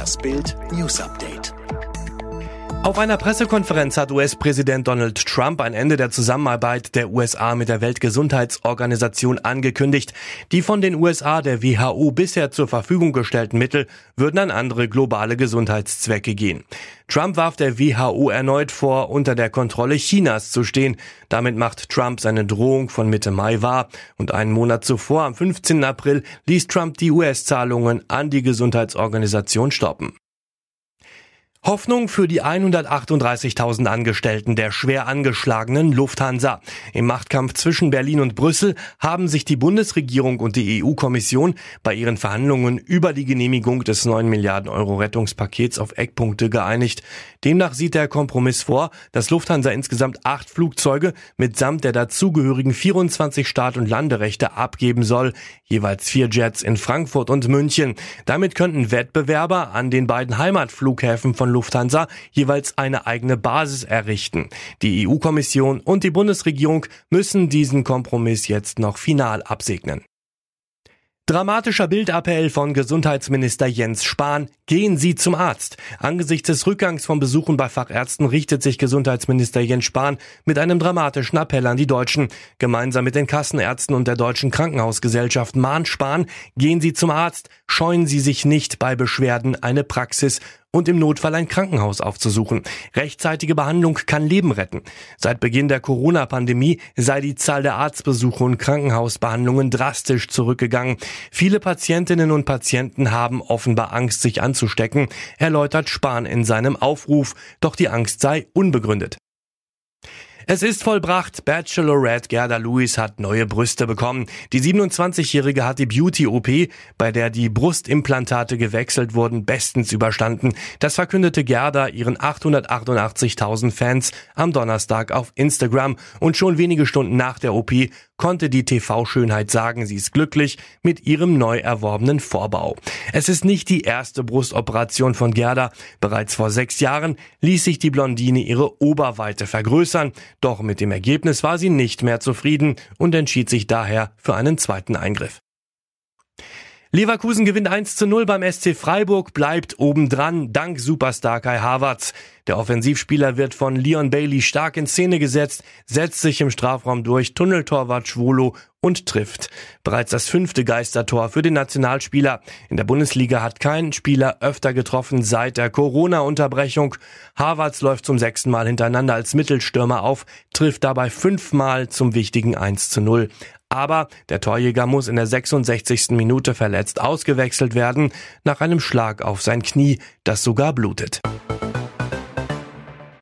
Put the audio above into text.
Das Bild News Update. Auf einer Pressekonferenz hat US-Präsident Donald Trump ein Ende der Zusammenarbeit der USA mit der Weltgesundheitsorganisation angekündigt. Die von den USA der WHO bisher zur Verfügung gestellten Mittel würden an andere globale Gesundheitszwecke gehen. Trump warf der WHO erneut vor, unter der Kontrolle Chinas zu stehen. Damit macht Trump seine Drohung von Mitte Mai wahr. Und einen Monat zuvor, am 15. April, ließ Trump die US-Zahlungen an die Gesundheitsorganisation stoppen. Hoffnung für die 138.000 Angestellten der schwer angeschlagenen Lufthansa. Im Machtkampf zwischen Berlin und Brüssel haben sich die Bundesregierung und die EU-Kommission bei ihren Verhandlungen über die Genehmigung des 9 Milliarden Euro Rettungspakets auf Eckpunkte geeinigt. Demnach sieht der Kompromiss vor, dass Lufthansa insgesamt acht Flugzeuge mitsamt der dazugehörigen 24 Start- und Landerechte abgeben soll, jeweils vier Jets in Frankfurt und München. Damit könnten Wettbewerber an den beiden Heimatflughäfen von Lufthansa jeweils eine eigene Basis errichten. Die EU-Kommission und die Bundesregierung müssen diesen Kompromiss jetzt noch final absegnen. Dramatischer Bildappell von Gesundheitsminister Jens Spahn. Gehen Sie zum Arzt. Angesichts des Rückgangs von Besuchen bei Fachärzten richtet sich Gesundheitsminister Jens Spahn mit einem dramatischen Appell an die Deutschen. Gemeinsam mit den Kassenärzten und der Deutschen Krankenhausgesellschaft mahnt Spahn, gehen Sie zum Arzt, scheuen Sie sich nicht bei Beschwerden eine Praxis und im Notfall ein Krankenhaus aufzusuchen. Rechtzeitige Behandlung kann Leben retten. Seit Beginn der Corona-Pandemie sei die Zahl der Arztbesuche und Krankenhausbehandlungen drastisch zurückgegangen. Viele Patientinnen und Patienten haben offenbar Angst, sich anzustecken, erläutert Spahn in seinem Aufruf. Doch die Angst sei unbegründet. Es ist vollbracht. Bachelorette Gerda Lewis hat neue Brüste bekommen. Die 27-Jährige hat die Beauty-OP, bei der die Brustimplantate gewechselt wurden, bestens überstanden. Das verkündete Gerda ihren 888.000 Fans am Donnerstag auf Instagram. Und schon wenige Stunden nach der OP konnte die TV-Schönheit sagen, sie ist glücklich mit ihrem neu erworbenen Vorbau. Es ist nicht die erste Brustoperation von Gerda. Bereits vor sechs Jahren ließ sich die Blondine ihre Oberweite vergrößern. Doch mit dem Ergebnis war sie nicht mehr zufrieden und entschied sich daher für einen zweiten Eingriff. Leverkusen gewinnt 1 zu 0 beim SC Freiburg, bleibt obendran, dank Superstar Kai Havertz. Der Offensivspieler wird von Leon Bailey stark in Szene gesetzt, setzt sich im Strafraum durch, Tunneltorwart Schwolo und trifft. Bereits das fünfte Geistertor für den Nationalspieler. In der Bundesliga hat kein Spieler öfter getroffen seit der Corona-Unterbrechung. Havertz läuft zum sechsten Mal hintereinander als Mittelstürmer auf, trifft dabei fünfmal zum wichtigen 1 zu 0. Aber der Torjäger muss in der 66. Minute verletzt ausgewechselt werden, nach einem Schlag auf sein Knie, das sogar blutet.